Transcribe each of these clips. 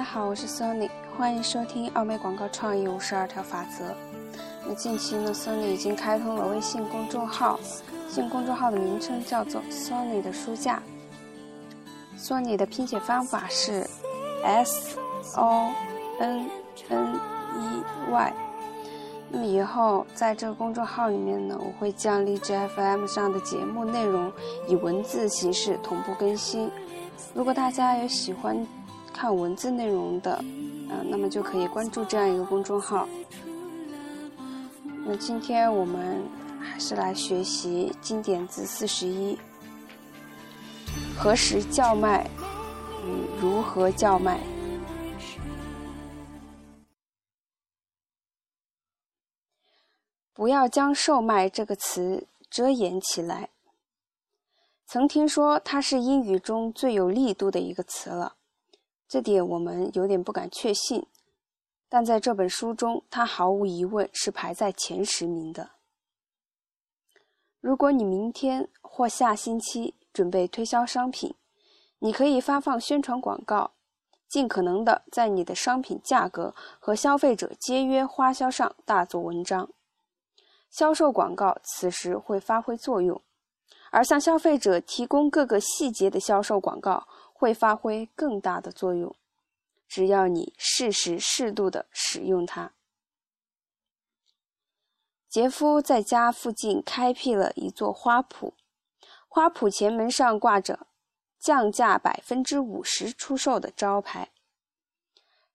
大家好，我是 Sony，欢迎收听奥美广告创意五十二条法则。那近期呢，Sony 已经开通了微信公众号，新公众号的名称叫做 Sony 的书架。Sony 的拼写方法是 S O N N E Y。那么以后在这个公众号里面呢，我会将荔枝 FM 上的节目内容以文字形式同步更新。如果大家有喜欢看文字内容的，嗯，那么就可以关注这样一个公众号。那今天我们还是来学习经典字四十一：何时叫卖与如何叫卖。不要将“售卖”这个词遮掩起来。曾听说它是英语中最有力度的一个词了，这点我们有点不敢确信。但在这本书中，它毫无疑问是排在前十名的。如果你明天或下星期准备推销商品，你可以发放宣传广告，尽可能的在你的商品价格和消费者节约花销上大做文章。销售广告此时会发挥作用。而向消费者提供各个细节的销售广告会发挥更大的作用，只要你适时适度的使用它。杰夫在家附近开辟了一座花圃，花圃前门上挂着“降价百分之五十出售”的招牌。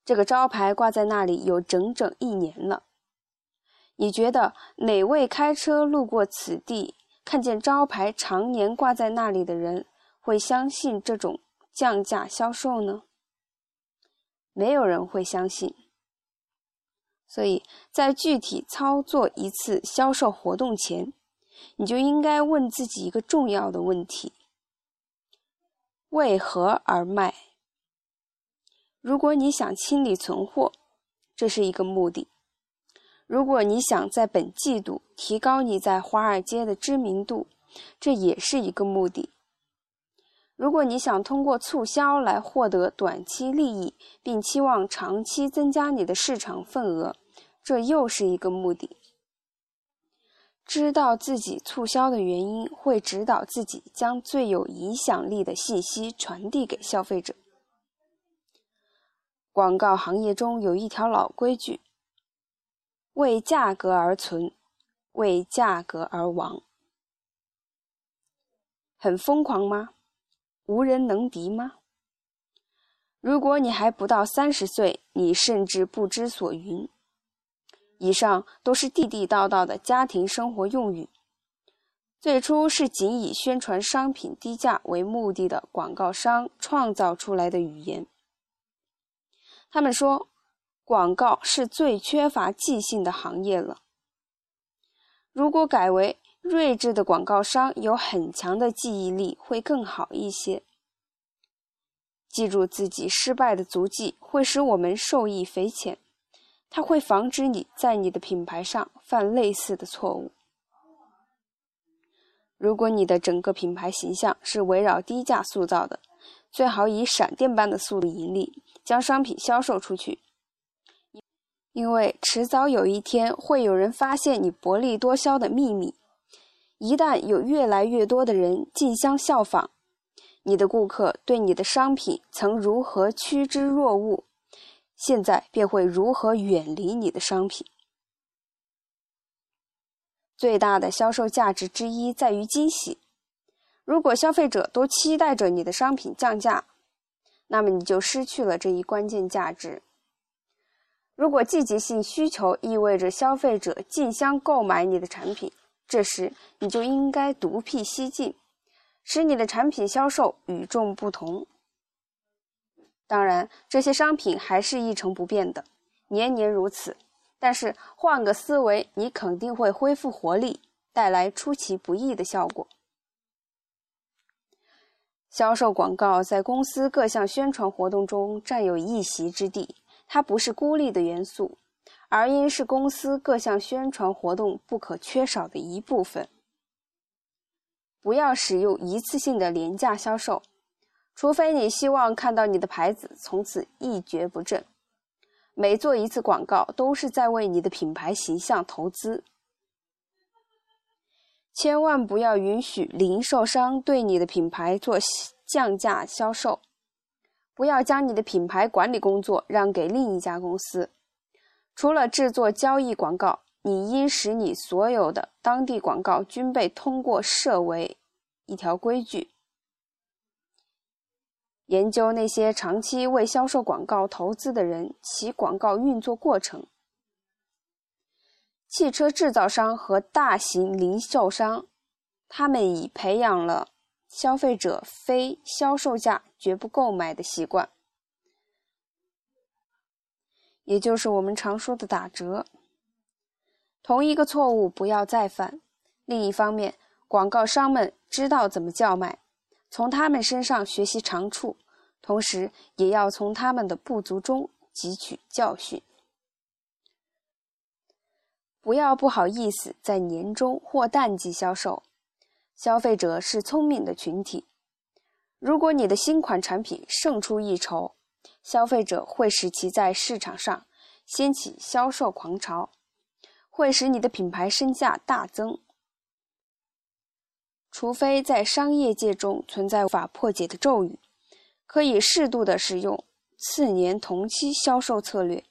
这个招牌挂在那里有整整一年了。你觉得哪位开车路过此地？看见招牌常年挂在那里的人，会相信这种降价销售呢？没有人会相信。所以在具体操作一次销售活动前，你就应该问自己一个重要的问题：为何而卖？如果你想清理存货，这是一个目的。如果你想在本季度提高你在华尔街的知名度，这也是一个目的。如果你想通过促销来获得短期利益，并期望长期增加你的市场份额，这又是一个目的。知道自己促销的原因，会指导自己将最有影响力的信息传递给消费者。广告行业中有一条老规矩。为价格而存，为价格而亡，很疯狂吗？无人能敌吗？如果你还不到三十岁，你甚至不知所云。以上都是地地道道的家庭生活用语，最初是仅以宣传商品低价为目的的广告商创造出来的语言。他们说。广告是最缺乏记性的行业了。如果改为睿智的广告商有很强的记忆力，会更好一些。记住自己失败的足迹，会使我们受益匪浅。它会防止你在你的品牌上犯类似的错误。如果你的整个品牌形象是围绕低价塑造的，最好以闪电般的速度盈利，将商品销售出去。因为迟早有一天会有人发现你薄利多销的秘密，一旦有越来越多的人竞相效仿，你的顾客对你的商品曾如何趋之若鹜，现在便会如何远离你的商品。最大的销售价值之一在于惊喜。如果消费者都期待着你的商品降价，那么你就失去了这一关键价值。如果季节性需求意味着消费者竞相购买你的产品，这时你就应该独辟蹊径，使你的产品销售与众不同。当然，这些商品还是一成不变的，年年如此。但是换个思维，你肯定会恢复活力，带来出其不意的效果。销售广告在公司各项宣传活动中占有一席之地。它不是孤立的元素，而应是公司各项宣传活动不可缺少的一部分。不要使用一次性的廉价销售，除非你希望看到你的牌子从此一蹶不振。每做一次广告，都是在为你的品牌形象投资。千万不要允许零售商对你的品牌做降价销售，不要将你的品牌管理工作让给另一家公司。除了制作交易广告，你应使你所有的当地广告均被通过设为一条规矩。研究那些长期为销售广告投资的人，其广告运作过程。汽车制造商和大型零售商，他们已培养了消费者非销售价绝不购买的习惯，也就是我们常说的打折。同一个错误不要再犯。另一方面，广告商们知道怎么叫卖。从他们身上学习长处，同时也要从他们的不足中汲取教训。不要不好意思在年终或淡季销售。消费者是聪明的群体。如果你的新款产品胜出一筹，消费者会使其在市场上掀起销售狂潮，会使你的品牌身价大增。除非在商业界中存在无法破解的咒语，可以适度的使用次年同期销售策略，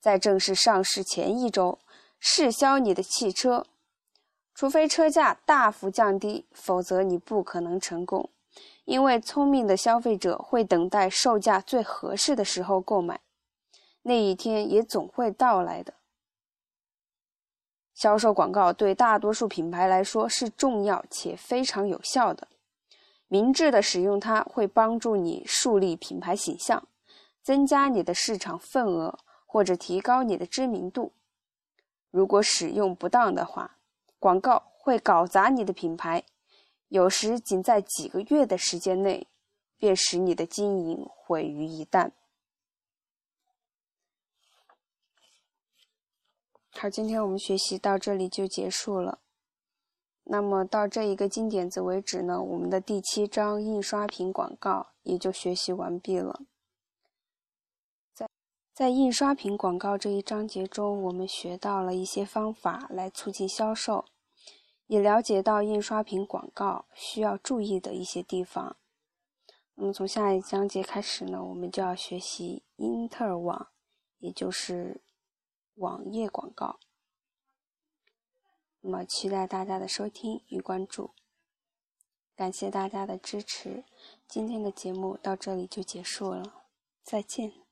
在正式上市前一周试销你的汽车，除非车价大幅降低，否则你不可能成功，因为聪明的消费者会等待售价最合适的时候购买，那一天也总会到来的。销售广告对大多数品牌来说是重要且非常有效的。明智的使用它会帮助你树立品牌形象，增加你的市场份额或者提高你的知名度。如果使用不当的话，广告会搞砸你的品牌，有时仅在几个月的时间内便使你的经营毁于一旦。好，今天我们学习到这里就结束了。那么到这一个金点子为止呢，我们的第七章印刷品广告也就学习完毕了。在在印刷品广告这一章节中，我们学到了一些方法来促进销售，也了解到印刷品广告需要注意的一些地方。那么从下一章节开始呢，我们就要学习因特网，也就是。网页广告，那么期待大家的收听与关注，感谢大家的支持，今天的节目到这里就结束了，再见。